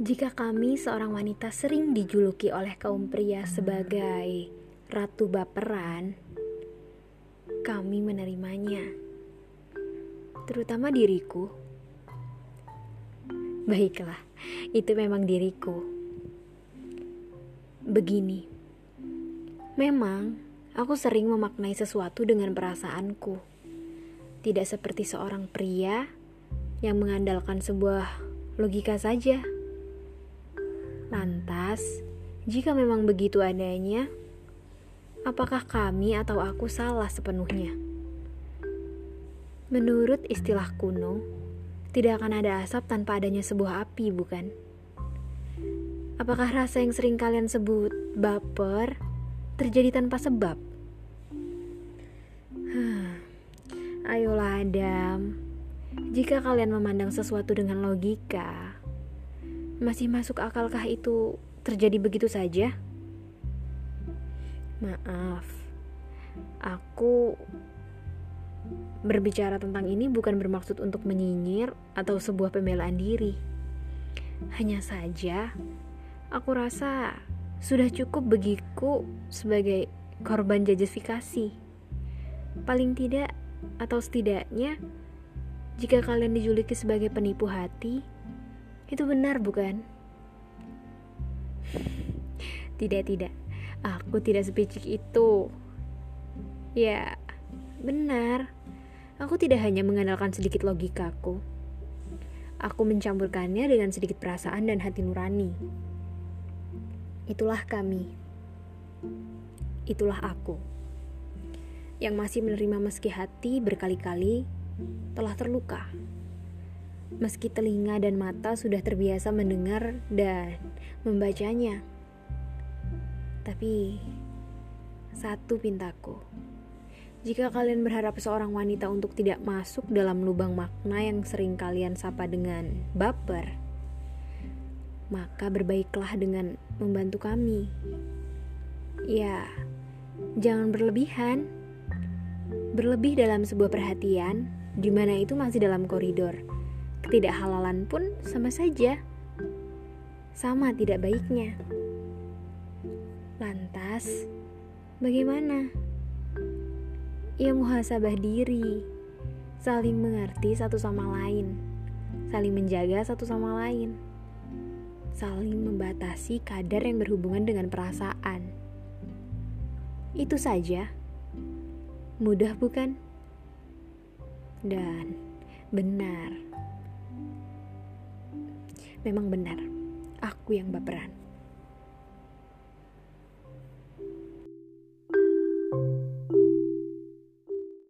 Jika kami seorang wanita sering dijuluki oleh kaum pria sebagai ratu baperan, kami menerimanya. Terutama diriku. Baiklah, itu memang diriku. Begini. Memang aku sering memaknai sesuatu dengan perasaanku. Tidak seperti seorang pria yang mengandalkan sebuah logika saja. Lantas, jika memang begitu adanya, apakah kami atau aku salah sepenuhnya? Menurut istilah kuno, tidak akan ada asap tanpa adanya sebuah api, bukan? Apakah rasa yang sering kalian sebut baper terjadi tanpa sebab? Ayolah Adam, jika kalian memandang sesuatu dengan logika, masih masuk akalkah itu terjadi begitu saja? Maaf, aku berbicara tentang ini bukan bermaksud untuk menyinyir atau sebuah pembelaan diri. Hanya saja, aku rasa sudah cukup bagiku sebagai korban jajasifikasi. Paling tidak, atau setidaknya, jika kalian dijuluki sebagai penipu hati, itu benar bukan? Tidak, tidak. Aku tidak sepicik itu. Ya, benar. Aku tidak hanya mengandalkan sedikit logikaku. Aku mencampurkannya dengan sedikit perasaan dan hati nurani. Itulah kami. Itulah aku. Yang masih menerima meski hati berkali-kali telah terluka meski telinga dan mata sudah terbiasa mendengar dan membacanya. Tapi, satu pintaku. Jika kalian berharap seorang wanita untuk tidak masuk dalam lubang makna yang sering kalian sapa dengan baper, maka berbaiklah dengan membantu kami. Ya, jangan berlebihan. Berlebih dalam sebuah perhatian, di mana itu masih dalam koridor halalan pun sama saja. Sama tidak baiknya. Lantas, bagaimana? Ya muhasabah diri, saling mengerti satu sama lain, saling menjaga satu sama lain, saling membatasi kadar yang berhubungan dengan perasaan. Itu saja. Mudah bukan? Dan benar. Memang benar, aku yang baperan.